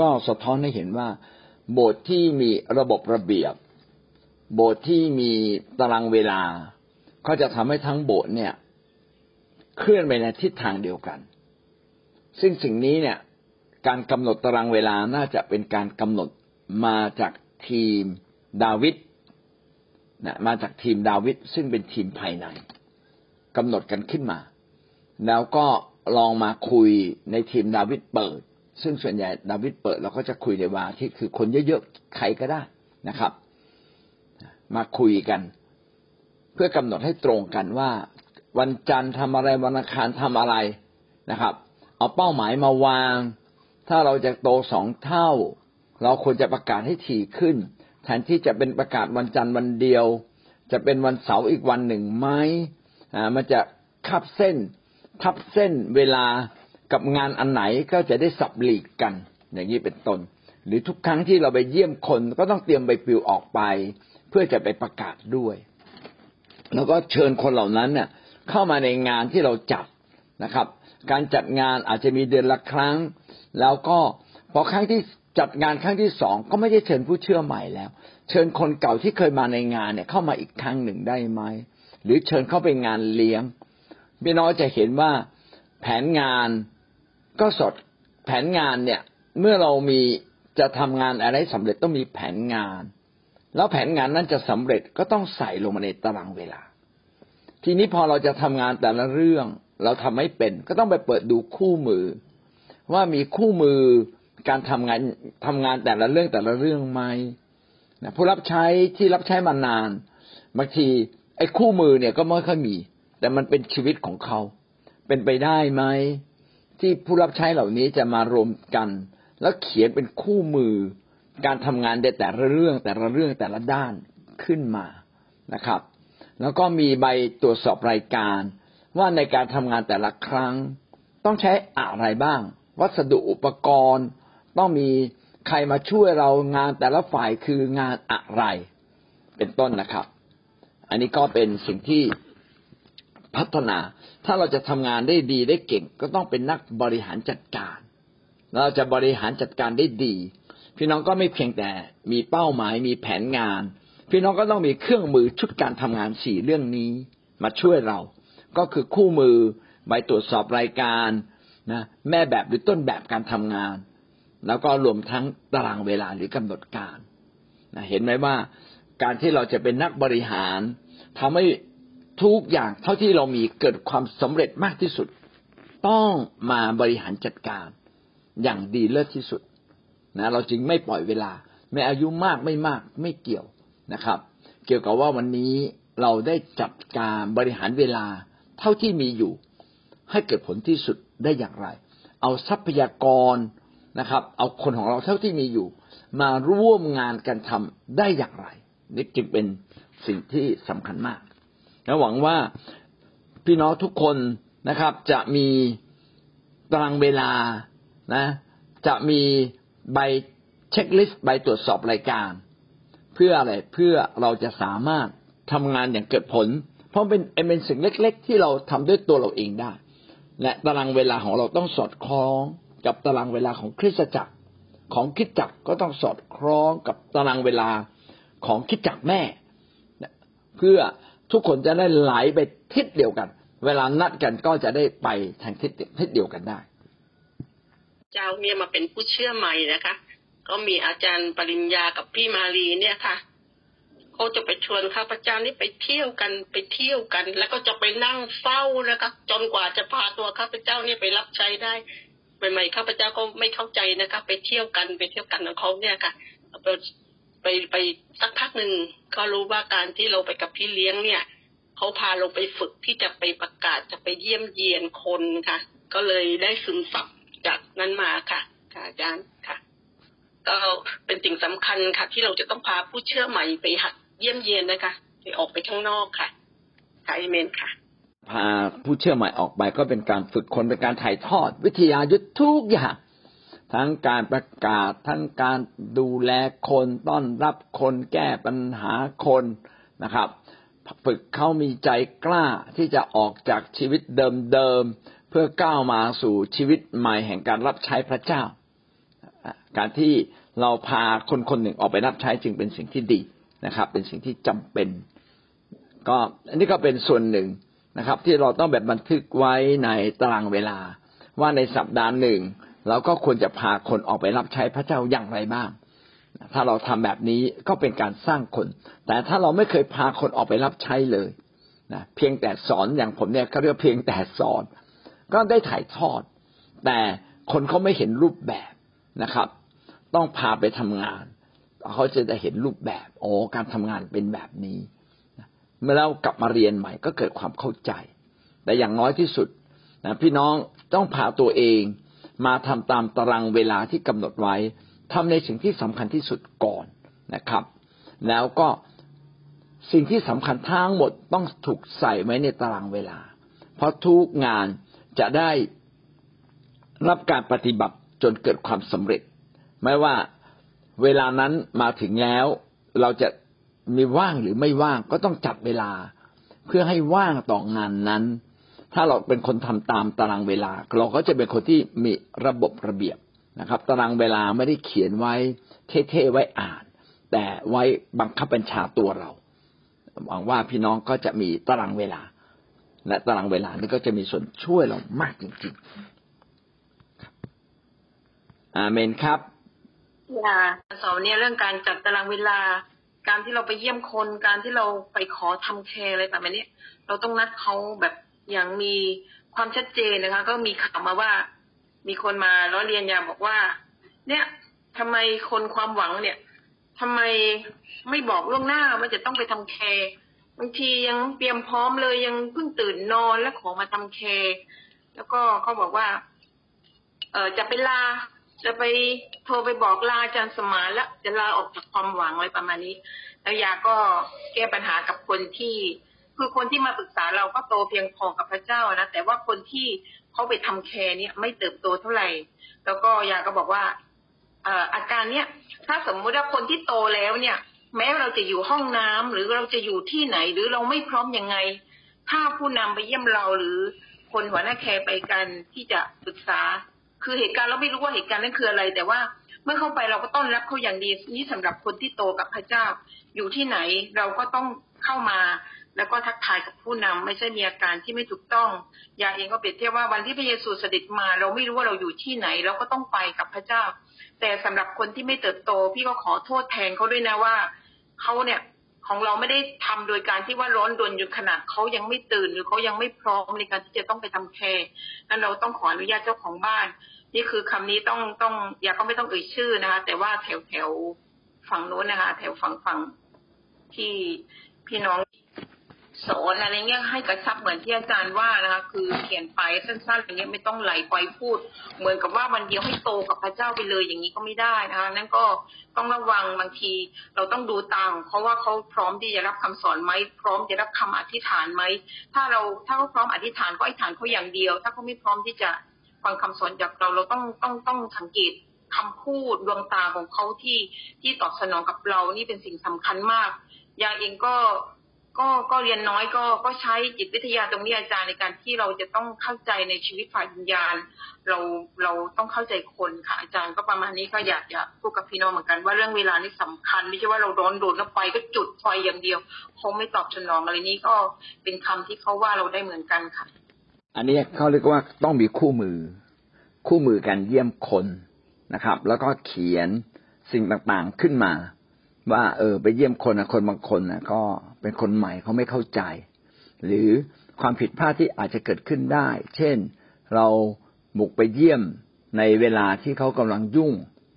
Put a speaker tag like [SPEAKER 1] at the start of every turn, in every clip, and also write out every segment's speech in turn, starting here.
[SPEAKER 1] ก็สะท้อนให้เห็นว่า โบสถ์ที่มีระบบระเบียบ โบสถ์ที่มีตารางเวลา ก็จะทำให้ทั้งโบสถ์เนี่ย เคลื่อนไปในทิศทางเดียวกัน ซึ่งสิ่งนี้เนี่ย การกำหนดตารางเวลาน่าจะเป็นการกำหนดมาจากทีมดาวิดนะมาจากทีมดาวิดซึ่งเป็นทีมภายในกำหนดกันขึ้นมา แล้วก็ลองมาคุยในทีมดาวิดเปิด ซึ่งส่วนใหญ่ดาวิดเปิดเราก็จะคุยในวาที่คือคนเยอะๆใครก็ได้นะครับ มาคุยกัน เพื่อกำหนดให้ตรงกันว่า วันจันทร์ทำอะไรวันอังคารทำอะไรนะครับ เอาเป้าหมายมาวาง ถ้าเราจะโตสองเท่า เราควรจะประกาศให้ถี่ขึ้นแทนที่จะเป็นประกาศวันจันทร์วันเดียว จะเป็นวันเสาร์อีกวันหนึ่งไหมอ่ามันจะคับเส้นทับเส้นเวลา กับงานอันไหนก็จะได้สับหลีกกัน อย่างนี้เป็นต้นหรือทุกครั้งที่เราไปเยี่ยมคนก็ต้องเตรียมใบปลิวออกไป เพื่อจะไปประกาศด้วย แล้วก็เชิญคนเหล่านั้นเนี่ยเข้ามาในงานที่เราจัดนะครับ การจัดงานอาจจะมีเดือนละครั้ง แล้วก็พอครั้งที่จัดงานครั้งที่สองก็ไม่ได้เชิญผู้เชื่อใหม่แล้ว เชิญคนเก่าที่เคยมาในงานเนี่ยเข้ามาอีกครั้งหนึ่งได้ไหมหรือเชิญเข้าไปงานเลี้ยงพี่น้องจะเห็นว่าแผนงาน ก็สดแผนงานเนี่ย เมื่อเรามีจะทำงานอะไรสำเร็จต้องมีแผนงาน แล้วแผนงานนั้นจะสำเร็จก็ต้องใส่ลงมาในตารางเวลา ทีนี้พอเราจะทำงานแต่ละเรื่อง เราทำไม่เป็น ก็ต้องไปเปิดดูคู่มือ ว่ามีคู่มือการทำงานทำงานแต่ละเรื่องแต่ละเรื่องไหมนะผู้รับใช้ที่รับใช้มานานบางทีไอ้คู่มือเนี่ยก็ไม่ค่อยมี แต่มันเป็นชีวิตของเขา เป็นไปได้ไหม ที่ผู้รับใช้เหล่านี้จะมารวมกัน แล้วเขียนเป็นคู่มือการทำงานในแต่ละเรื่องแต่ละเรื่องแต่ละด้านขึ้นมานะครับ แล้วก็มีใบตรวจสอบรายการ ว่าในการทำงานแต่ละครั้ง ต้องใช้อะไรบ้าง วัสดุอุปกรณ์ ต้องมีใครมาช่วยเรางานแต่ละฝ่ายคืองานอะไร เป็นต้นนะครับ อันนี้ก็เป็นสิ่งที่ พัฒนา ถ้าเราจะทำงานได้ดีได้เก่ง ก็ต้องเป็นนักบริหารจัดการ เราจะบริหารจัดการได้ดี พี่น้องก็ไม่เพียงแต่มีเป้าหมายมีแผนงาน พี่น้องก็ต้องมีเครื่องมือชุดการทำงานสี่เรื่องนี้ มาช่วยเรา ก็คือคู่มือใบตรวจสอบรายการนะแม่แบบหรือต้นแบบการทำงาน แล้วก็รวมทั้งตารางเวลาหรือกำหนดการนะเห็นไหมว่าการที่เราจะเป็นนักบริหารทำให้ ทุกอย่างเท่าที่เรามีเกิดความสำเร็จมากที่สุด ต้องมาบริหารจัดการอย่างดีเลิศที่สุดนะเราจึงไม่ปล่อยเวลาไม่อายุมากไม่มากไม่เกี่ยวนะครับ เกี่ยวกับว่าวันนี้เราได้จัดการบริหารเวลาเท่าที่มีอยู่ ให้เกิดผลที่สุดได้อย่างไร เอาทรัพยากรนะครับ เอาคนของเราเท่าที่มีอยู่ มาร่วมงานกันทำได้อย่างไร นี่จึงเป็นสิ่งที่สำคัญมาก และหวังว่าพี่น้องทุกคนนะครับ จะมีตารางเวลานะ จะมีใบเช็คลิสต์ใบตรวจสอบรายการ เพื่ออะไรเพื่อเราจะสามารถทำงานอย่างเกิดผล เพราะเป็นเป็นสิ่งเล็ก ๆ ที่เราทำด้วยตัวเราเองได้ และตารางเวลาของเราต้องสอดคล้องกับตารางเวลาของคริสตจักร ของคิดจักรก็ต้องสอดคล้องกับตารางเวลาของคิดจักรแม่ เพื่อ ทุกคนจะได้ไหลไปทิศเดียวกัน เวลานัดกันก็จะได้ไปทางทิศทิศเดียวกันได้
[SPEAKER 2] เจ้าเนี่ยมาเป็นผู้เชื่อใหม่นะคะ ก็มีอาจารย์ปริญญากับพี่มาลีเนี่ยค่ะเขาจะไปชวนข้าพเจ้านี่ไปเที่ยวกันไปเที่ยวกัน แล้วก็จะไปนั่งเฝ้านะคะ จนกว่าจะพาตัวข้าพเจ้านี่ไปรับใช้ได้ใหม่ๆข้าพเจ้าก็ไม่เข้าใจนะคะ ไปเที่ยวกันไปเที่ยวกันของเขาเนี่ยค่ะ ไปไปสักพักหนึ่งก็รู้ว่าการที่เราไปกับพี่เลี้ยงเนี่ยเขาพาเราไปฝึกที่จะไปประกาศจะไปเยี่ยมเยียนคนค่ะ ก็เลยได้ซึมซับจากนั้นมาค่ะ ค่ะอาจารย์ค่ะ ก็เป็นสิ่งสำคัญค่ะ ที่เราจะต้องพาผู้เชื่อใหม่ไปหัดเยี่ยมเยียนนะคะไปออกไปข้างนอกค่ะค่ะเอเมนค่ะ
[SPEAKER 1] พาผู้เชื่อใหม่ออกไปก็เป็นการฝึกคนเป็นการถ่ายทอดวิทยายุทธทุกอย่าง ทั้งการประกาศทั้งการดูแลคนต้อนรับคนแก้ปัญหาคนนะครับ ฝึกเขามีใจกล้าที่จะออกจากชีวิตเดิมๆเพื่อก้าวมาสู่ชีวิตใหม่แห่งการรับใช้พระเจ้า การที่เราพาคนคนหนึ่งออกไปรับใช้จึงเป็นสิ่งที่ดีนะครับ เป็นสิ่งที่จำเป็น ก็อันนี้ก็เป็นส่วนหนึ่งนะครับ ที่เราต้องแบบบันทึกไว้ในตารางเวลา ว่าในสัปดาห์หนึ่ง เราก็ควรจะพาคนออกไปรับใช้พระเจ้าอย่างไรบ้าง ถ้าเราทำแบบนี้ก็เป็นการสร้างคน แต่ถ้าเราไม่เคยพาคนออกไปรับใช้เลยนะเพียงแต่สอนอย่างผมเนี่ยเขาเรียกเพียงแต่สอน ก็ได้ถ่ายทอด แต่คนเขาไม่เห็นรูปแบบนะครับ ต้องพาไปทำงานเขาจะได้เห็นรูปแบบโอ้การทำงานเป็นแบบนี้เมื่อเรากลับมาเรียนใหม่ก็เกิดความเข้าใจ แต่อย่างน้อยที่สุดนะพี่น้องต้องพาตัวเอง มาทำตามตารางเวลาที่กำหนดไว้ทำในสิ่งที่สำคัญที่สุดก่อนนะครับ แล้วก็สิ่งที่สำคัญทั้งหมดต้องถูกใส่ไว้ในตารางเวลา เพราะทุกงานจะได้รับการปฏิบัติจนเกิดความสำเร็จ ไม่ว่าเวลานั้นมาถึงแล้ว เราจะมีว่างหรือไม่ว่างก็ต้องจัดเวลา เพื่อให้ว่างต่องานนั้น ถ้าเราเป็นคนทำตามตารางเวลา เราก็จะเป็นคนที่มีระบบระเบียบนะครับ ตารางเวลาไม่ได้เขียนไว้เท่ๆไว้อ่าน แต่ไว้บังคับบัญชาตัวเราหวังว่าพี่น้องก็จะมีตารางเวลา และตารางเวลานี้ก็จะมีส่วนช่วยเรามากจริงๆอาเมนครับ
[SPEAKER 2] อย่าสอนเนี่ยเรื่องการจัดตารางเวลา การที่เราไปเยี่ยมคน การที่เราไปขอทำแคร์อะไรแบบนี้เราต้องนัดเขาแบบ อย่างมีความชัดเจนนะคะ ก็มีข่าวมาว่า มีคนมาล้อเรียนยาบอกว่า เนี่ยทำไมคนความหวังเนี่ยทำไมไม่บอกล่วงหน้าว่าจะต้องไปทำแคร์บางทียังเตรียมพร้อมเลยยังเพิ่งตื่นนอนแล้วขอมาทำแคร์แล้วก็เขาบอกว่า เออจะไปลาจะไปโทรไปบอกลาอาจารย์สมานแล้วจะลาออกจากความหวังอะไรประมาณนี้ แล้วยาก็แก้ปัญหากับคนที่ คือคนที่มาปรึกษาเราก็โตเพียงพอกับพระเจ้านะแต่ว่าคนที่เขาไปทำแคร์เนี่ยไม่เติบโตเท่าไหร่ แล้วก็ยาก็บอกว่าเออาการเนี้ยถ้าสมมุติว่าคนที่โตแล้วเนี่ย แม้เราจะอยู่ห้องน้ำหรือเราจะอยู่ที่ไหนหรือเราไม่พร้อมยังไง ถ้าผู้นำไปเยี่ยมเราหรือคนหัวหน้าแคร์ไปกันที่จะปรึกษา คือเหตุการณ์เราไม่รู้ว่าเหตุการณ์นั้นคืออะไร แต่ว่าเมื่อเข้าไปเราก็ต้อนรับเขาอย่างดีนี่สำหรับคนที่โตกับพระเจ้า อยู่ที่ไหนเราก็ต้องเข้ามา แล้วก็ทักทายกับผู้นำไม่ใช่มีอาการที่ไม่ถูกต้องยาเองก็เปรียบเทียบว่าวันที่พระเยซูเสด็จมา เราไม่รู้ว่าเราอยู่ที่ไหน เราก็ต้องไปกับพระเจ้า แต่สำหรับคนที่ไม่เติบโต พี่ก็ขอโทษแทนเขาด้วยนะว่าเขาเนี่ยของเราไม่ได้ทำโดยการที่ว่าร้อนรนอยู่ขนาดเขายังไม่ตื่นหรือเขายังไม่พร้อมในการที่จะต้องไปทำแคร์นั้นเราต้องขออนุญาตเจ้าของบ้าน นี่คือคำนี้ต้องต้องอยาเขาไม่ต้องเอ่ยชื่อนะคะ แต่ว่าแถวแถวฝั่งโน้นนะคะ แถวฝั่งฝั่งที่พี่น้อง สอนอะไรเงี้ยให้กระชับเหมือนที่อาจารย์ว่านะคะ คือเขียนไปสั้นๆอย่างเงี้ยไม่ต้องไหลไปพูด เหมือนกับว่าวันเดียวให้โตกับพระเจ้าไปเลยอย่างนี้ก็ไม่ได้นะคะ นั่นก็ต้องระวังบางทีเราต้องดูตามเพราะว่าเขาพร้อมที่จะรับคำสอนไหมพร้อมจะรับคำอธิษฐานไหมถ้าเราถ้าเขาพร้อมอธิษฐานก็อธิษฐานเขาอย่างเดียว ถ้าเขาไม่พร้อมที่จะฟังคำสอนจากเราเราต้องต้องต้องสังเกตคำพูดดวงตาของเขาที่ที่ตอบสนองกับเรานี่เป็นสิ่งสำคัญมากยาเองก็ ก็ก็เรียนน้อยก็ก็ใช้จิตวิทยาตรงนี้อาจารย์ในการที่เราจะต้องเข้าใจในชีวิตฝ่ายวิญญาณ เราเราต้องเข้าใจคนค่ะอาจารย์ก็ประมาณนี้ก็อยากจะพูดกับพี่น้องเหมือนกัน ว่าเรื่องเวลานี่สำคัญ ไม่ใช่ว่าเราร้อนโดนแล้วไฟก็จุดไฟอย่างเดียวคงไม่ตอบสนองอะไรนี้ก็เป็นคำที่เขาว่าเราได้เหมือนกันค่ะ
[SPEAKER 1] อันนี้เขาเรียกว่าต้องมีคู่มือ คู่มือการเยี่ยมคนนะครับ แล้วก็เขียนสิ่งต่างๆขึ้นมา ว่าเออไปเยี่ยมคนนะคนบางคนนะก็เป็นคนใหม่เขาไม่เข้าใจ หรือความผิดพลาดที่อาจจะเกิดขึ้นได้ เช่น เราบุกไปเยี่ยมในเวลาที่เขากำลังยุ่ง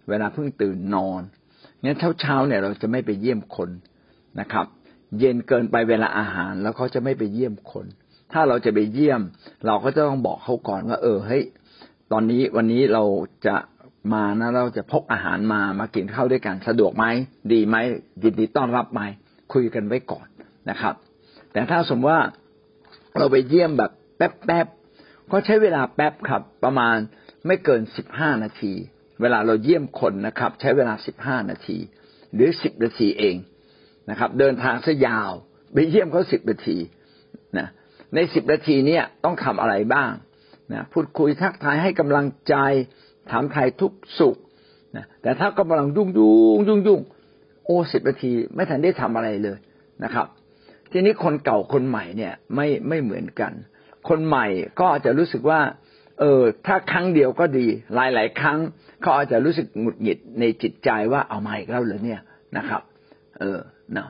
[SPEAKER 1] เวลาเพิ่งตื่นนอนงั้นเช้าเช้าเนี่ยเราจะไม่ไปเยี่ยมคนนะครับ เย็นเกินไปเวลาอาหารแล้วเขาจะไม่ไปเยี่ยมคน ถ้าเราจะไปเยี่ยม เราก็จะต้องบอกเขาก่อนว่า เออเฮ้ยตอนนี้วันนี้เราจะ มานะเราจะพกอาหารมามากินข้าวด้วยกันสะดวกไหมดีไหมยินดีต้อนรับไหมคุยกันไว้ก่อนนะครับ แต่ถ้าสมมติว่าเราไปเยี่ยมแบบแป๊บๆก็ใช้เวลาแป๊บครับ ประมาณไม่เกินสิบห้านาที เวลาเราเยี่ยมคนนะครับ ใช้เวลาสิบห้านาที หรือสิบนาทีเองนะครับ เดินทางซะยาว ไปเยี่ยมเขาสิบนาทีนะในสิบนาทีเนี้ยต้องทำอะไรบ้างนะพูดคุยทักทายให้กำลังใจ ถามไทยทุกสุขนะแต่ถ้ากำลังยุ่งยุ่งยุ่งยุ่งโอ้สิบนาทีไม่ทันได้ทำอะไรเลยนะครับ ทีนี้คนเก่าคนใหม่เนี่ยไม่ไม่เหมือนกัน คนใหม่ก็อาจจะรู้สึกว่า เออถ้าครั้งเดียวก็ดี หลายหลายครั้งเขาอาจจะรู้สึกหงุดหงิดในจิตใจว่าเอามาอีกแล้วเหรอเนี่ยนะครับ เออเนาะ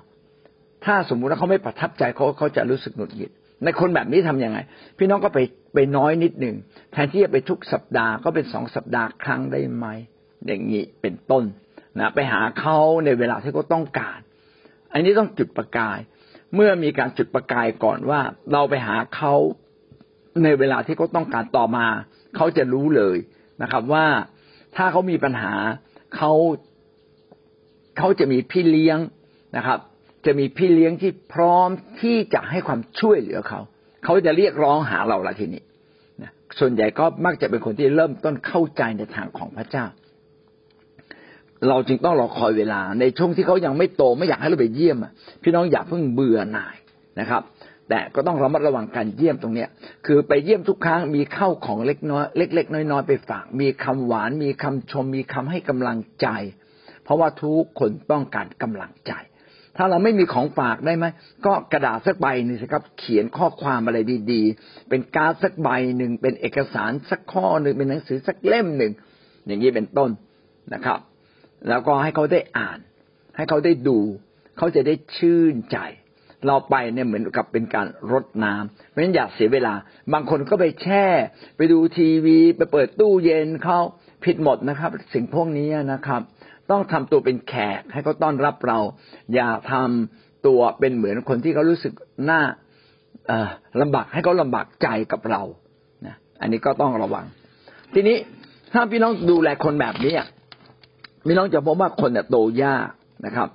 [SPEAKER 1] ถ้าสมมุติว่าเขาไม่ประทับใจเขาเขาจะรู้สึกหงุดหงิด ในคนแบบนี้ทํำยังไง พี่น้องก็ไปไปน้อยนิดหนึ่งแทนที่จะไปทุกสัปดาห์ก็เป็นสองสัปดาห์ครั้งได้ไหมอย่างนี้เป็นต้นนะไปหาเขาในเวลาที่เขาต้องการ อันนี้ต้องจุดประกาย เมื่อมีการจุดประกายก่อนว่า เราไปหาเขาในเวลาที่เขาต้องการต่อมา เขาจะรู้เลยนะครับ ว่าถ้าเขามีปัญหาเขาเขาจะมีพี่เลี้ยงนะครับ จะมีพี่เลี้ยงที่พร้อมที่จะให้ความช่วยเหลือเขา เขาจะเรียกร้องหาเราละทีนี้ส่วนใหญ่ก็มักจะเป็นคนที่เริ่มต้นเข้าใจในทางของพระเจ้า เราจึงต้องรอคอยเวลา ในช่วงที่เขายังไม่โตไม่อยากให้เราไปเยี่ยมพี่น้องอย่าเพิ่งเบื่อหน่ายนะครับ แต่ก็ต้องระมัดระวังการเยี่ยมตรงเนี้ย คือไปเยี่ยมทุกครั้งมีเข้าของเล็กน้อย เล็ก ๆ น้อยๆไปฝาก มีคำหวาน มีคำชม มีคำให้กำลังใจ เพราะว่าทุกคนต้องการกำลังใจ ถ้าเราไม่มีของฝากได้ไหมก็กระดาษสักใบหนึ่งสิครับ เขียนข้อความอะไรดีๆ เป็นการ์ดสักใบหนึ่งเป็นเอกสารสักข้อหนึ่งเป็นหนังสือสักเล่มหนึ่งอย่างนี้เป็นต้นนะครับ แล้วก็ให้เขาได้อ่าน ให้เขาได้ดู เขาจะได้ชื่นใจ เราไปเนี่ยเหมือนกับเป็นการรดน้ำเพราะฉะนั้นอย่าเสียเวลา บางคนก็ไปแช่ ไปดูทีวี ไปเปิดตู้เย็นเขาผิดหมดนะครับ สิ่งพวกนี้นะครับ ต้องทำตัวเป็นแขกให้เขาต้อนรับเรา อย่าทำตัวเป็นเหมือนคนที่เขารู้สึกหน้าลำบากให้เขาลำบากใจกับเรานะอันนี้ก็ต้องระวัง ทีนี้ถ้าพี่น้องดูแลคนแบบนี้พี่น้องจะพบว่าคนเนี่ยโตยากนะครับ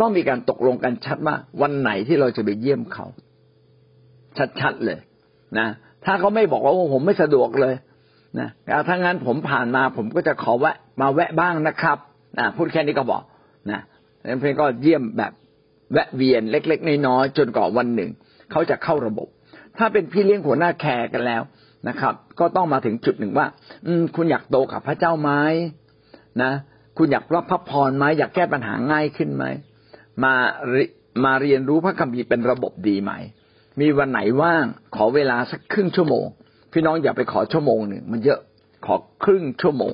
[SPEAKER 1] ต้องมีการตกลงกันชัดว่าวันไหนที่เราจะไปเยี่ยมเขา ชัดๆเลยนะถ้าเขาไม่บอกว่าผมไม่สะดวกเลยนะถ้างั้นผมผ่านมาผมก็จะขอแวะมาแวะบ้างนะครับ นะพูดแค่นี้ก็บอกนะแล้วเพื่อนก็เยี่ยมแบบแวะเวียนเล็ก ๆ น้อยๆจนก่อวันหนึ่ง เขาจะเข้าระบบ ถ้าเป็นพี่เลี้ยงหัวหน้าแคร์กันแล้วนะครับ ก็ต้องมาถึงจุดหนึ่งว่า อืม คุณอยากโตกับพระเจ้าไหมนะ คุณอยากรับพระพรไหมอยากแก้ปัญหาง่ายขึ้นไหมมามาเรียนรู้พระคัมภีร์เป็นระบบดีไหม มีวันไหนว่างขอเวลาสักครึ่งชั่วโมง พี่น้องอย่าไปขอชั่วโมงหนึ่งมันเยอะขอครึ่งชั่วโมง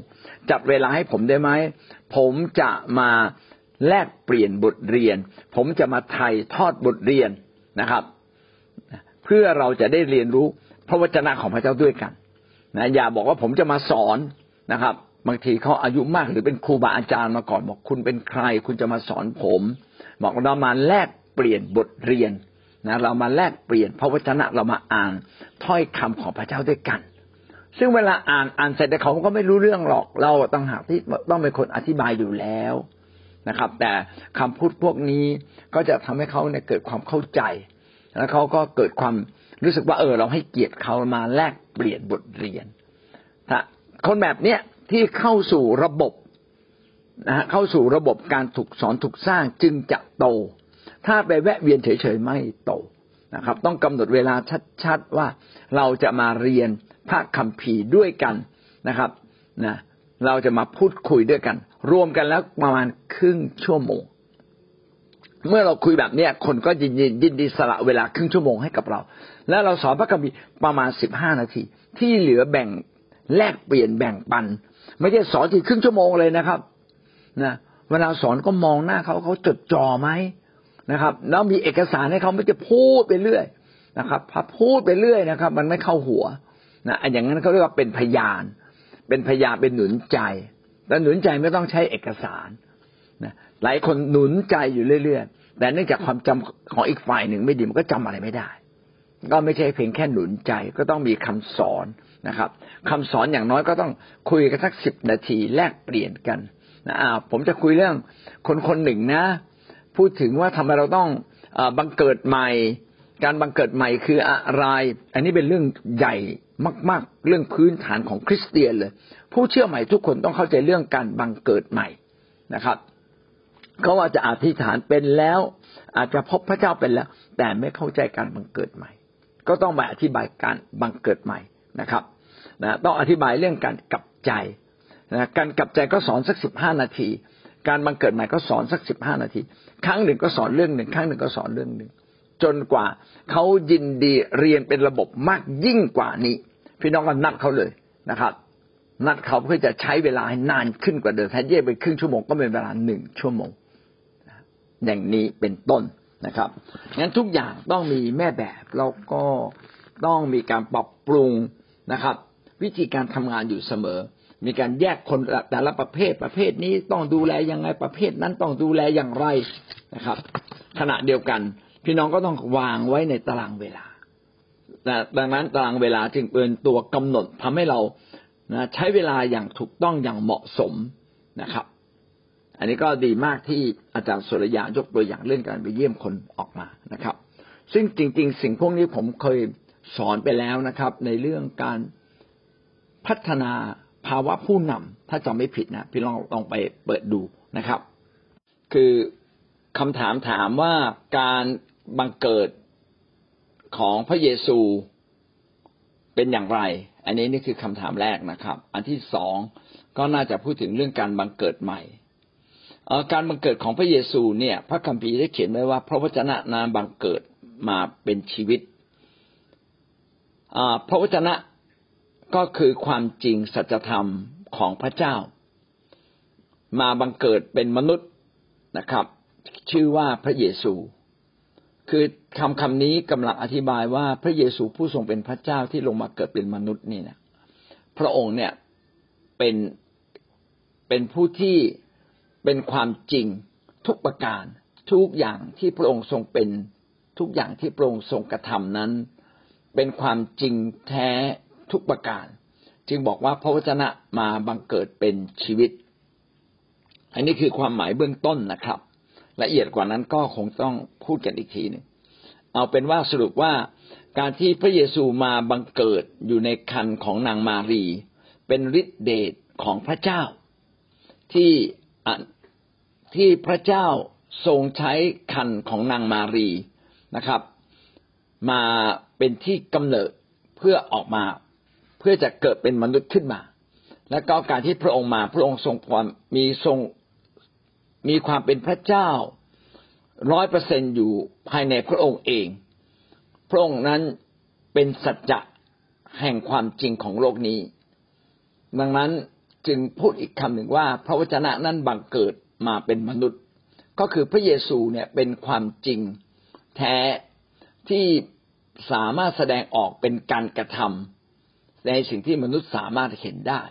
[SPEAKER 1] จับเวลาให้ผมได้ไหม ผมจะมาแลกเปลี่ยนบทเรียน ผมจะมาไถ่ทอดบทเรียนนะครับ เพื่อเราจะได้เรียนรู้พระวจนะของพระเจ้าด้วยกันนะอย่าบอกว่าผมจะมาสอนนะครับ บางทีเขาอายุมากหรือเป็นครูบาอาจารย์มาก่อนบอกคุณเป็นใคร คุณจะมาสอนผม บอกเรามาแลกเปลี่ยนบทเรียนนะเรามาแลกเปลี่ยนพระวจนะเรามาอ่านถ้อยคำของพระเจ้าด้วยกัน ซึ่งเวลาอ่านอ่านเสร็จแต่เขาก็ไม่รู้เรื่องหรอก เราต้องหาที่ต้องเป็นคนอธิบายอยู่แล้วนะครับ แต่คำพูดพวกนี้ก็จะทำให้เขาเนี่ยเกิดความเข้าใจ แล้วเขาก็เกิดความรู้สึกว่าเออ เราให้เกียรติเขามาแลกเปลี่ยนบทเรียนถ้าคนแบบเนี้ยที่เข้าสู่ระบบนะฮะเข้าสู่ระบบการถูกสอนถูกสร้างจึงจะโต ถ้าไปแวะเวียนเฉยๆไม่โตนะครับ ต้องกำหนดเวลาชัดๆว่าเราจะมาเรียน พระคัมภีร์ด้วยกันนะครับนะเราจะมาพูดคุยด้วยกัน รวมกันแล้วประมาณครึ่งชั่วโมง เมื่อเราคุยแบบเนี้ยคนก็ยินดียินดีสละเวลาครึ่งชั่วโมงให้กับเรา แล้วเราสอนพระคัมภีร์ประมาณสิบห้านาที ที่เหลือแบ่งแลกเปลี่ยนแบ่งปัน ไม่ใช่สอนทีครึ่งชั่วโมงเลยนะครับนะเวลาสอนก็มองหน้าเขาเขาจดจ่อไหมนะครับ แล้วมีเอกสารให้เขาไม่จะพูดไปเรื่อยนะครับพอพูดไปเรื่อยนะครับ มันไม่เข้าหัว นะอย่างนั้นเขาเรียกว่าเป็นพยาน เป็นพยานเป็นหนุนใจแต่หนุนใจไม่ต้องใช้เอกสารนะหลายคนหนุนใจอยู่เรื่อยๆแต่เนื่องจากความจำของอีกฝ่ายหนึ่งไม่ดีมันก็จำอะไรไม่ได้ ก็ไม่ใช่เพียงแค่หนุนใจก็ต้องมีคำสอนนะครับคำสอนอย่างน้อยก็ต้องคุยกันสักสิบนาทีแลกเปลี่ยนกันนะผมจะคุยเรื่องคนคนหนึ่งนะ พูดถึงว่าทำไมเราต้องอบังเกิดใหม่ การบังเกิดใหม่คืออะไร อันนี้เป็นเรื่องใหญ่ มาก ๆ เรื่องพื้นฐานของคริสเตียนเลย ผู้เชื่อใหม่ทุกคนต้องเข้าใจเรื่องการบังเกิดใหม่นะครับเขาว่าจะอธิษฐานเป็นแล้ว อาจจะพบพระเจ้าเป็นแล้ว แต่ไม่เข้าใจการบังเกิดใหม่ ก็ต้องมาอธิบายการบังเกิดใหม่นะครับนะต้องอธิบายเรื่องการกลับใจนะการกลับใจก็สอนสักสิบห้านาที การบังเกิดใหม่ก็สอนสักสิบห้านาที ครั้งหนึ่งก็สอนเรื่องหนึ่งครั้งหนึ่งก็สอนเรื่องหนึ่งจนกว่าเขายินดีเรียนเป็นระบบมากยิ่งกว่านี้ พี่น้องก็นัดเขาเลยนะครับ นัดเขาเพื่อจะใช้เวลาให้นานขึ้นกว่าเดิมแทนเย่ไปครึ่งชั่วโมงก็เป็นเวลาหนึ่งชั่วโมง อย่างนี้เป็นต้นนะครับงั้นทุกอย่างต้องมีแม่แบบแล้วก็ต้องมีการปรับปรุงนะครับ วิธีการทำงานอยู่เสมอ มีการแยกคนแต่ละประเภทประเภทนี้ต้องดูแลยังไงประเภทนั้นต้องดูแลอย่างไรนะครับ ขณะเดียวกัน พี่น้องก็ต้องวางไว้ในตารางเวลา ดังนั้นตารางเวลาจึงเป็นตัวกำหนดทำให้เรานะใช้เวลาอย่างถูกต้องอย่างเหมาะสมนะครับ อันนี้ก็ดีมากที่อาจารย์สุรยายกตัวอย่างเรื่องการไปเยี่ยมคนออกมานะครับ ซึ่งจริง ๆ สิ่งพวกนี้ผมเคยสอนไปแล้วนะครับ ในเรื่องการพัฒนาภาวะผู้นำถ้าจำไม่ผิดนะพี่ลองลองไปเปิดดูนะครับ คือคำถามถามว่าการบังเกิด ของพระเยซูเป็นอย่างไร อันนี้นี่คือคำถามแรกนะครับ อันที่สองก็น่าจะพูดถึงเรื่องการบังเกิดใหม่การบังเกิดของพระเยซูเนี่ย พระคัมภีร์ได้เขียนไว้ว่าพระวจนะนานบังเกิดมาเป็นชีวิตพระวจนะก็คือความจริงสัจธรรมของพระเจ้า มาบังเกิดเป็นมนุษย์นะครับ ชื่อว่าพระเยซู คือคำคำนี้กำลังอธิบายว่าพระเยซูผู้ทรงเป็นพระเจ้าที่ลงมาเกิดเป็นมนุษย์นี่นะพระองค์เนี่ยเป็นเป็นผู้ที่เป็นความจริงทุกประการ ทุกอย่างที่พระองค์ทรงเป็นทุกอย่างที่พระองค์ทรงกระทำนั้น เป็นความจริงแท้ทุกประการ จึงบอกว่าพระวจนะมาบังเกิดเป็นชีวิต อันนี้คือความหมายเบื้องต้นนะครับ ละเอียดกว่านั้นก็คงต้องพูดกันอีกทีหนึ่งเอาเป็นว่าสรุปว่าการที่พระเยซูมาบังเกิดอยู่ในคันของนางมารี เป็นฤทธิเดชของพระเจ้า ที่ที่พระเจ้าทรงใช้คันของนางมารีนะครับ มาเป็นที่กำเนิดเพื่อออกมาเพื่อจะเกิดเป็นมนุษย์ขึ้นมา และก็การที่พระองค์มาพระองค์ทรงความมีทรง มีความเป็นพระเจ้าร้อยเปอร์เซนอยู่ภายในพระองค์เอง พระองค์นั้นเป็นสัจจะแห่งความจริงของโลกนี้ ดังนั้นจึงพูดอีกคำหนึ่งว่า พระวจนะนั้นบังเกิดมาเป็นมนุษย์ ก็คือพระเยซูเนี่ยเป็นความจริงแท้ที่สามารถแสดงออกเป็นการกระทำในสิ่งที่มนุษย์สามารถเห็นได้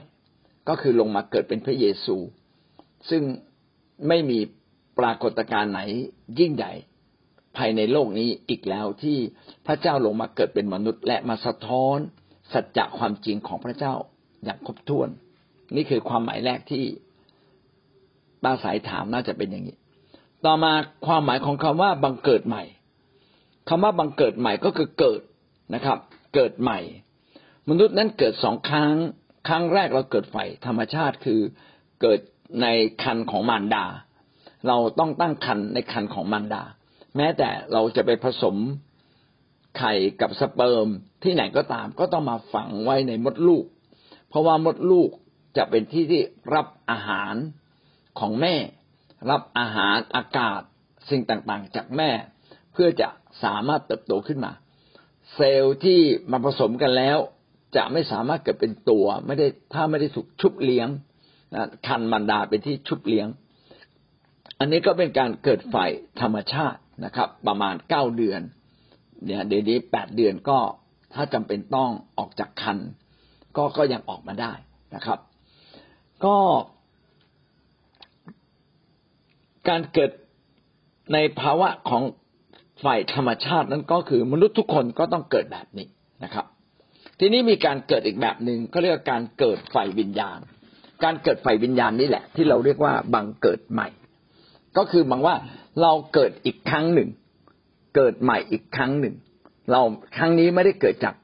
[SPEAKER 1] ก็คือลงมาเกิดเป็นพระเยซู ซึ่ง ไม่มีปรากฏการณ์ไหนยิ่งใหญ่ภายในโลกนี้อีกแล้วที่พระเจ้าลงมาเกิดเป็นมนุษย์ และมาสะท้อนสัจจะความจริงของพระเจ้าอย่างครบถ้วน นี่คือความหมายแรกที่ป้าสายถามน่าจะเป็นอย่างนี้ ต่อมาความหมายของคำว่าบังเกิดใหม่คำว่าบังเกิดใหม่ก็คือเกิดนะครับ เกิดใหม่ มนุษย์นั้นเกิดสองครั้ง ครั้งแรกเราเกิดฝ่ายธรรมชาติคือเกิด ในคันของมารดา เราต้องตั้งคันในคันของมารดา แม้แต่เราจะไปผสมไข่กับสเปิร์มที่ไหนก็ตาม ก็ต้องมาฝังไว้ในมดลูก เพราะว่ามดลูกจะเป็นที่ที่รับอาหารของแม่ รับอาหารอากาศสิ่งต่างๆ จากแม่ เพื่อจะสามารถเติบโตขึ้นมา เซลล์ที่มาผสมกันแล้ว จะไม่สามารถเกิดเป็นตัว ไม่ได้ถ้าไม่ได้ถูกชุบเลี้ยง นะคันมันดาเป็นที่ชุบเลี้ยง อันนี้ก็เป็นการเกิดไฟธรรมชาตินะครับ ประมาณเก้าเดือนเนี่ยเดี๋ยวนี้แปดเดือนก็ถ้าจำเป็นต้องออกจากคันก็ก็ยังออกมาได้นะครับ ก็ การเกิดในภาวะของฝ่ายธรรมชาตินั้นก็คือมนุษย์ทุกคนก็ต้องเกิดแบบนี้นะครับ ทีนี้มีการเกิดอีกแบบหนึ่งก็เรียกการเกิดฝ่ายวิญญาณ การเกิดฝ่ายวิญญาณนี่แหละ ที่เราเรียกว่าบังเกิดใหม่ ก็คือหมายว่าเราเกิดอีกครั้งหนึ่ง เกิดใหม่อีกครั้งหนึ่ง เราครั้งนี้ไม่ได้เกิดจาก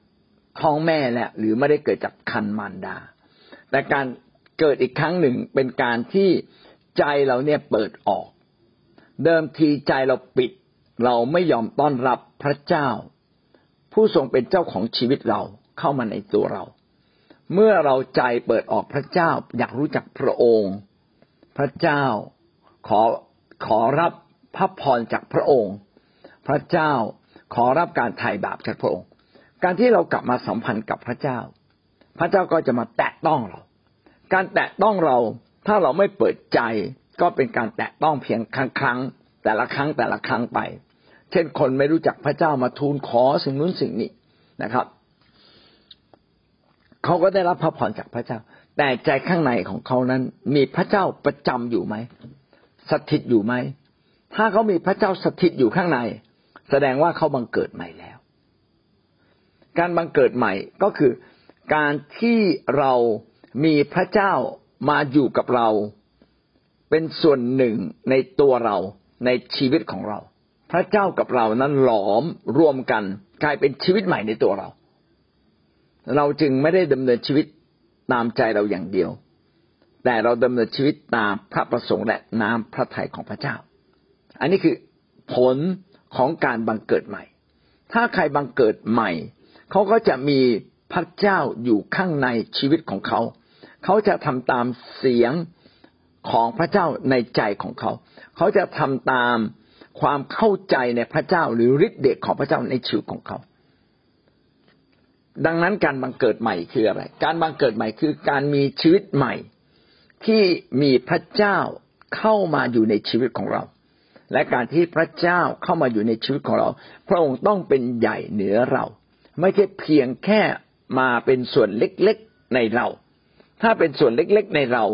[SPEAKER 1] ท้องแม่แล้วหรือไม่ได้เกิดจากคันมารดา แต่การเกิดอีกครั้งหนึ่งเป็นการที่ใจเราเนี่ยเปิดออก เดิมทีใจเราปิด เราไม่ยอมต้อนรับพระเจ้า ผู้ทรงเป็นเจ้าของชีวิตเราเข้ามาในตัวเรา เมื่อเราใจเปิดออกพระเจ้า อยากรู้จักพระองค์ พระเจ้าขอขอรับพระพรจากพระองค์ พระเจ้าขอรับการไถ่บาปจากพระองค์ การที่เรากลับมาสัมพันธ์กับพระเจ้า พระเจ้าก็จะมาแตะต้องเรา การแตะต้องเราถ้าเราไม่เปิดใจก็เป็นการแตะต้องเพียงครั้งครั้งแต่ละครั้งแต่ละครั้งไป เช่นคนไม่รู้จักพระเจ้ามาทูลขอสิ่งนู้นสิ่งนี้นะครับ เขาก็ได้รับพระพรจากพระเจ้า แต่ใจข้างในของเขานั้น มีพระเจ้าประจำอยู่ไหมสถิตอยู่ไหมถ้าเขามีพระเจ้าสถิตอยู่ข้างใน แสดงว่าเขาบังเกิดใหม่แล้ว การบังเกิดใหม่ก็คือ การที่เรามีพระเจ้ามาอยู่กับเรา เป็นส่วนหนึ่งในตัวเราในชีวิตของเรา พระเจ้ากับเรานั้นหลอมรวมกัน กลายเป็นชีวิตใหม่ในตัวเรา เราจึงไม่ได้ดำเนินชีวิตตามใจเราอย่างเดียว แต่เราดำเนินชีวิตตามพระประสงค์และน้ำพระทัยของพระเจ้า อันนี้คือผลของการบังเกิดใหม่ ถ้าใครบังเกิดใหม่ เขาก็จะมีพระเจ้าอยู่ข้างในชีวิตของเขา เขาจะทำตามเสียงของพระเจ้าในใจของเขา เขาจะทำตามความเข้าใจในพระเจ้าหรือฤทธิ์เดชของพระเจ้าในชีวิตของเขา ดังนั้นการบังเกิดใหม่คืออะไร การบังเกิดใหม่คือการมีชีวิตใหม่ ที่มีพระเจ้าเข้ามาอยู่ในชีวิตของเรา และการที่พระเจ้าเข้ามาอยู่ในชีวิตของเรา พระองค์ต้องเป็นใหญ่เหนือเรา ไม่ใช่เพียงแค่มาเป็นส่วนเล็กๆในเรา ถ้าเป็นส่วนเล็กๆในเรา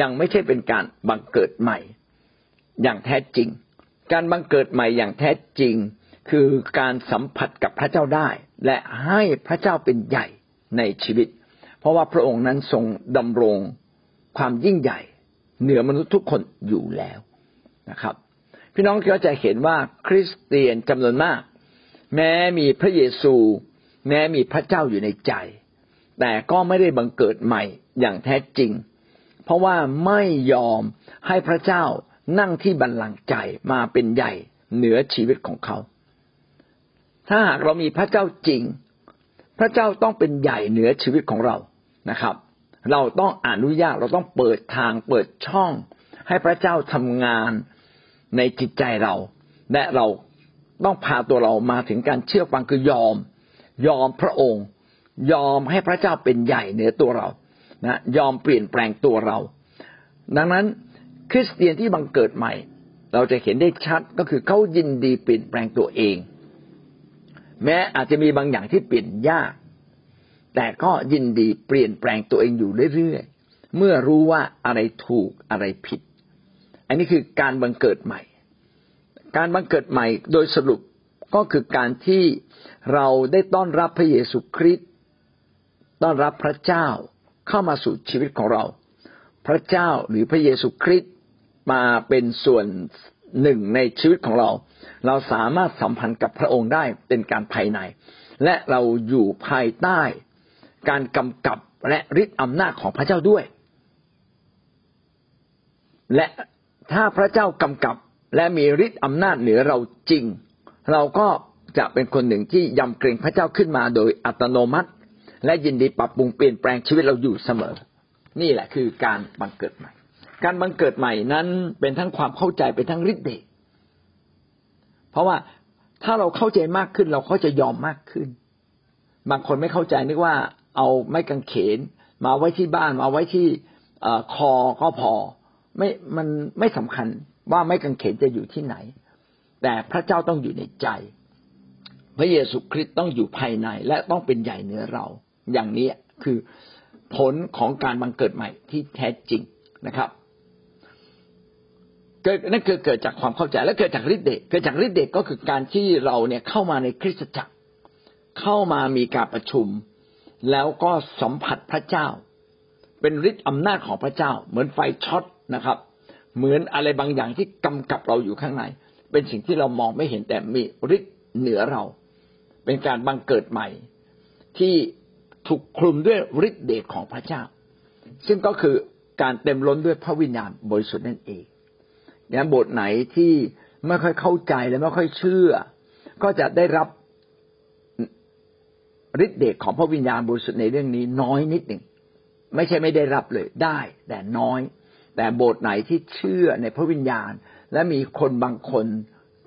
[SPEAKER 1] ยังไม่ใช่เป็นการบังเกิดใหม่ อย่างแท้จริง การบังเกิดใหม่อย่างแท้จริง คือการสัมผัสกับพระเจ้าได้ และให้พระเจ้าเป็นใหญ่ในชีวิต เพราะว่าพระองค์นั้นทรงดำรงความยิ่งใหญ่ เหนือมนุษย์ทุกคนอยู่แล้วนะครับ พี่น้องก็จะเห็นว่าคริสเตียนจำนวนมาก แม้มีพระเยซู แม้มีพระเจ้าอยู่ในใจ แต่ก็ไม่ได้บังเกิดใหม่อย่างแท้จริง เพราะว่าไม่ยอมให้พระเจ้านั่งที่บัลลังก์ใจมาเป็นใหญ่เหนือชีวิตของเขา ถ้าหากเรามีพระเจ้าจริง พระเจ้าต้องเป็นใหญ่เหนือชีวิตของเรานะครับ เราต้องอนุญาตเราต้องเปิดทางเปิดช่อง ให้พระเจ้าทำงานในจิตใจเรา และเราต้องพาตัวเรามาถึงการเชื่อฟังคือยอม ยอมพระองค์ ยอมให้พระเจ้าเป็นใหญ่เหนือตัวเรานะยอมเปลี่ยนแปลงตัวเรา ดังนั้นคริสเตียนที่บังเกิดใหม่ เราจะเห็นได้ชัดก็คือเขายินดีเปลี่ยนแปลงตัวเอง แม้อาจจะมีบางอย่างที่เปลี่ยนยาก แต่ก็ยินดีเปลี่ยนแปลงตัวเองอยู่เรื่อยๆเมื่อรู้ว่าอะไรถูกอะไรผิด อันนี้คือการบังเกิดใหม่ การบังเกิดใหม่โดยสรุปก็คือการที่เราได้ต้อนรับพระเยซูคริสต์ต้อนรับพระเจ้าเข้ามาสู่ชีวิตของเรา พระเจ้าหรือพระเยซูคริสต์มาเป็นส่วน หนึ่งในชีวิตของเรา เราสามารถสัมพันธ์กับพระองค์ได้เป็นการภายใน และเราอยู่ภายใต้ การกำกับและฤทธิ์อำนาจของพระเจ้าด้วย และถ้าพระเจ้ากำกับและมีฤทธิ์อำนาจเหนือเราจริง เราก็จะเป็นคนหนึ่งที่ยำเกรงพระเจ้าขึ้นมาโดยอัตโนมัติ และยินดีปรับปรุงเปลี่ยนแปลงชีวิตเราอยู่เสมอ นี่แหละคือการบังเกิดใหม่ การบังเกิดใหม่นั้นเป็นทั้งความเข้าใจเป็นทั้งฤทธิ์เดชเพราะว่าถ้าเราเข้าใจมากขึ้นเราก็จะยอมมากขึ้น บางคนไม่เข้าใจนึกว่าเอาไม้กางเขน มาไว้ที่บ้านมาไว้ที่คอก็พอ ไม่มันไม่สำคัญว่าไม้กางเขนจะอยู่ที่ไหน แต่พระเจ้าต้องอยู่ในใจ พระเยซูคริสต์ต้องอยู่ภายในและต้องเป็นใหญ่เหนือเรา อย่างนี้คือผลของการบังเกิดใหม่ที่แท้จริงนะครับ เกิดนั่นคือเกิดจากความเข้าใจและเกิดจากฤทธิ์เดชเกิดจากฤทธิ์เดชก็คือการที่เราเนี่ยเข้ามาในคริสตจักร เข้ามามีการประชุม แล้วก็สัมผัสพระเจ้า เป็นฤทธิ์อำนาจของพระเจ้า เหมือนไฟช็อตนะครับ เหมือนอะไรบางอย่างที่กำกับเราอยู่ข้างใน เป็นสิ่งที่เรามองไม่เห็นแต่มีฤทธิ์เหนือเรา เป็นการบังเกิดใหม่ ที่ถูกคลุมด้วยฤทธิ์เดชของพระเจ้า ซึ่งก็คือการเต็มล้นด้วยพระวิญญาณบริสุทธิ์นั่นเอง นี่ยบทไหนที่ไม่ค่อยเข้าใจและไม่ค่อยเชื่อ ก็จะได้รับฤทธิ์เดชของพระวิญญาณบริสุทธิ์ในเรื่องนี้น้อยนิดหนึ่งไม่ใช่ไม่ได้รับเลยได้ แต่น้อย แต่โบสถ์ไหนที่เชื่อในพระวิญญาณ และมีคนบางคน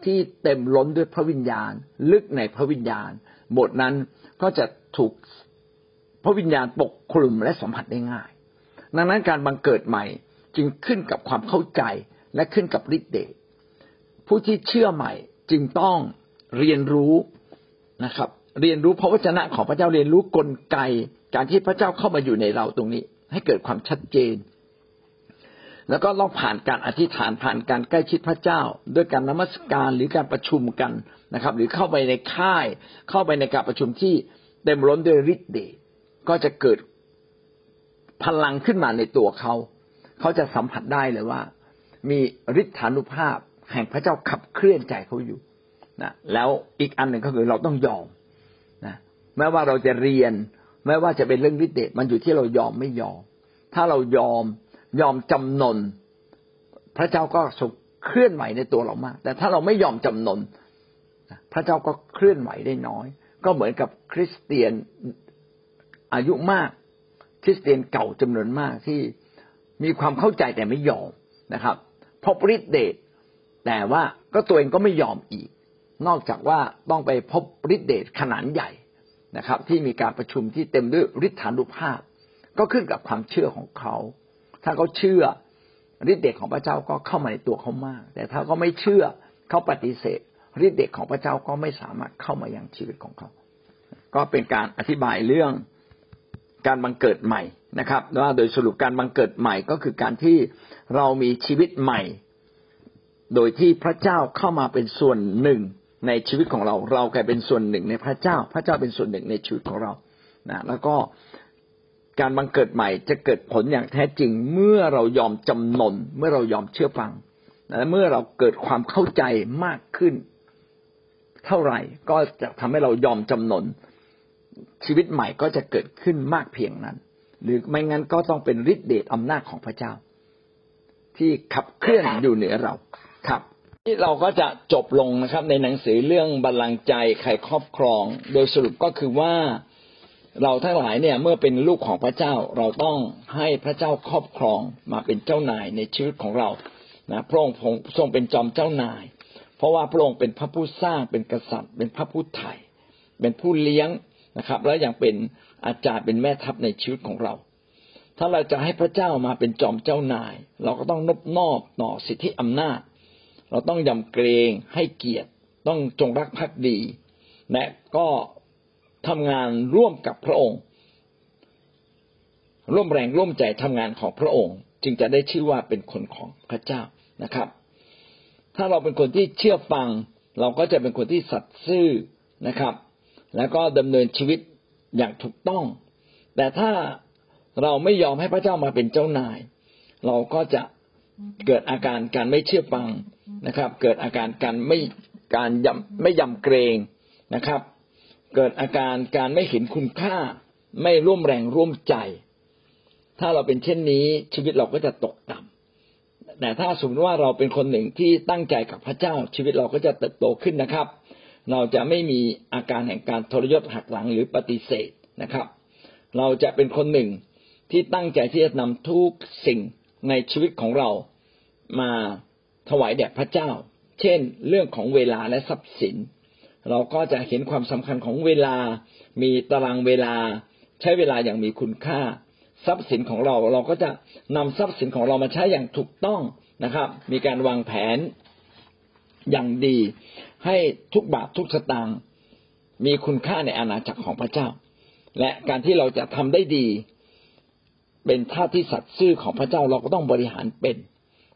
[SPEAKER 1] ที่เต็มล้นด้วยพระวิญญาณ ลึกในพระวิญญาณ โบสถ์นั้นก็จะถูกพระวิญญาณปกคลุมและสัมผัสได้ง่าย ดังนั้นการบังเกิดใหม่จึงขึ้นกับความเข้าใจ และขึ้นกับฤทธิ์เดชผู้ที่เชื่อใหม่จึงต้องเรียนรู้นะครับ เรียนรู้พระวจนะของพระเจ้าเรียนรู้กลไก การที่พระเจ้าเข้ามาอยู่ในเราตรงนี้ ให้เกิดความชัดเจน แล้วก็ต้องผ่านการอธิษฐานผ่านการใกล้ชิดพระเจ้า ด้วยการนมัสการหรือการประชุมกันนะครับ หรือเข้าไปในค่าย เข้าไปในการประชุมที่เต็มล้นด้วยฤทธิ์เดชก็จะเกิดพลังขึ้นมาในตัวเขา เขาจะสัมผัสได้เลยว่า มีฤทธานุภาพ แห่งพระเจ้าขับเคลื่อนใจเขาอยู่นะแล้วอีกอันหนึ่งก็คือเราต้องยอมนะแม้ว่าเราจะเรียน แม้ว่าจะเป็นเรื่องฤทธิ์เดชมันอยู่ที่เรายอมไม่ยอม ถ้าเรายอมยอมจำนน พระเจ้าก็ทรงเคลื่อนไหวในตัวเรามาก แต่ถ้าเราไม่ยอมจำนนพระเจ้าก็เคลื่อนไหวได้น้อย ก็เหมือนกับคริสเตียนอายุมาก คริสเตียนเก่าจำนวนมากที่มีความเข้าใจแต่ไม่ยอมนะครับ พบฤทธิเดชแต่ว่าก็ตัวเองก็ไม่ยอมอีก นอกจากว่าต้องไปพบฤทธิเดชขนาดใหญ่นะครับ ที่มีการประชุมที่เต็มด้วยฤทธานุภาพ ก็ขึ้นกับความเชื่อของเขา ถ้าเขาเชื่อฤทธิเดชของพระเจ้าก็เข้ามาในตัวเขามาก แต่ถ้าเขาไม่เชื่อเขาปฏิเสธฤทธิเดชของพระเจ้าก็ไม่สามารถเข้ามายังชีวิตของเขา ก็เป็นการอธิบายเรื่องการบังเกิดใหม่ นะครับว่าโดยสรุปการบังเกิดใหม่ก็คือการที่เรามีชีวิตใหม่ โดยที่พระเจ้าเข้ามาเป็นส่วนหนึ่งในชีวิตของเรา เรากลายเป็นส่วนหนึ่งในพระเจ้า พระเจ้าเป็นส่วนหนึ่งในชีวิตของเรานะแล้วก็การบังเกิดใหม่จะเกิดผลอย่างแท้จริง เมื่อเรายอมจำนน เมื่อเรายอมเชื่อฟังและเมื่อเราเกิดความเข้าใจมากขึ้น เท่าไหร่ก็จะทำให้เรายอมจำนน ชีวิตใหม่ก็จะเกิดขึ้นมากเพียงนั้น หรือไม่งั้นก็ต้องเป็นฤทธิเดชอำนาจของพระเจ้า ที่ขับเคลื่อนอยู่เหนือเราครับที่เราก็จะจบลงนะครับ ในหนังสือเรื่องบัลลังก์ใจใครครอบครอง โดยสรุปก็คือว่าเราทั้งหลายเนี่ยเมื่อเป็นลูกของพระเจ้าเราต้องให้พระเจ้าครอบครองมาเป็นเจ้านายในชีวิตของเรานะพระองค์ทรงเป็นจอมเจ้านาย เพราะว่าพระองค์เป็นพระผู้สร้างเป็นกษัตริย์ เป็นพระผู้ไถ่เป็นผู้เลี้ยงนะครับ และยังเป็น อาจารย์เป็นแม่ทัพในชีวิตของเรา ถ้าเราจะให้พระเจ้ามาเป็นจอมเจ้านาย เราก็ต้องนบนอบต่อสิทธิอำนาจ เราต้องยำเกรงให้เกียรติ ต้องจงรักภักดี และก็ทำงานร่วมกับพระองค์ ร่วมแรงร่วมใจทำงานของพระองค์ จึงจะได้ชื่อว่าเป็นคนของพระเจ้านะครับ ถ้าเราเป็นคนที่เชื่อฟัง เราก็จะเป็นคนที่สัตย์ซื่อนะครับ แล้วก็ดำเนินชีวิต อย่างถูกต้อง แต่ถ้าเราไม่ยอมให้พระเจ้ามาเป็นเจ้านาย เราก็จะเกิดอาการการไม่เชื่อฟังนะครับ เกิดอาการการไม่การยำไม่ยำเกรงนะครับ เกิดอาการการไม่เห็นคุณค่า ไม่ร่วมแรงร่วมใจ ถ้าเราเป็นเช่นนี้ชีวิตเราก็จะตกต่ำแต่ถ้าสมมติว่าเราเป็นคนหนึ่งที่ตั้งใจกับพระเจ้าชีวิตเราก็จะเติบโตขึ้นนะครับ เราจะไม่มีอาการแห่งการทรยศหักหลังหรือปฏิเสธนะครับ เราจะเป็นคนหนึ่งที่ตั้งใจที่จะนำทุกสิ่งในชีวิตของเรามาถวายแด่พระเจ้า เช่น เรื่องของเวลาและทรัพย์สิน เราก็จะเห็นความสำคัญของเวลา มีตารางเวลา ใช้เวลาอย่างมีคุณค่า ทรัพย์สินของเรา เราก็จะนำทรัพย์สินของเรามาใช้อย่างถูกต้องนะครับ มีการวางแผนอย่างดี ให้ทุกบาททุกสตางค์มีคุณค่าในอาณาจักรของพระเจ้า และการที่เราจะทำได้ดี เป็นท่าที่สัตย์ซื่อของพระเจ้าเราก็ต้องบริหารเป็น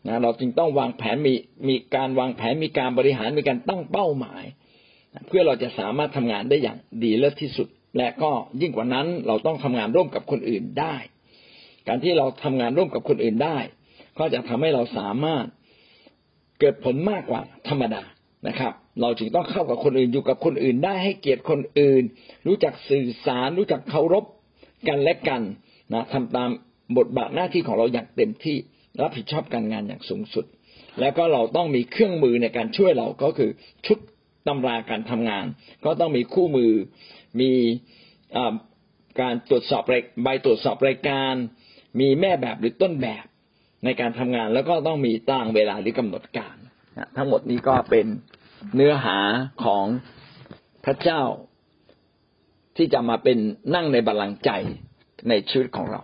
[SPEAKER 1] นะเราจึงต้องวางแผนมีมีการวางแผนมีการบริหารมีการตั้งเป้าหมาย เพื่อเราจะสามารถทำงานได้อย่างดีเลิศที่สุด และก็ยิ่งกว่านั้นเราต้องทำงานร่วมกับคนอื่นได้ การที่เราทำงานร่วมกับคนอื่นได้ ก็จะทำให้เราสามารถเกิดผลมากกว่าธรรมดา นะครับ เราจึงต้องเข้ากับคนอื่นอยู่กับคนอื่นได้ให้เกียรติคนอื่น รู้จักสื่อสาร รู้จักเคารพกันและกันนะทำตามบทบาทหน้าที่ของเราอย่างเต็มที่รับผิดชอบการงานอย่างสูงสุด แล้วก็เราต้องมีเครื่องมือในการช่วยเราก็คือชุดตำราการทำงาน ก็ต้องมีคู่มือมีการตรวจสอบใบตรวจสอบรายการ มีแม่แบบหรือต้นแบบในการทำงาน แล้วก็ต้องมีตั้งเวลาหรือกำหนดการทั้งหมดนี้ก็เป็น เนื้อหาของพระเจ้าที่จะมาเป็นนั่งในบัลลังก์ใจในชีวิตของเรา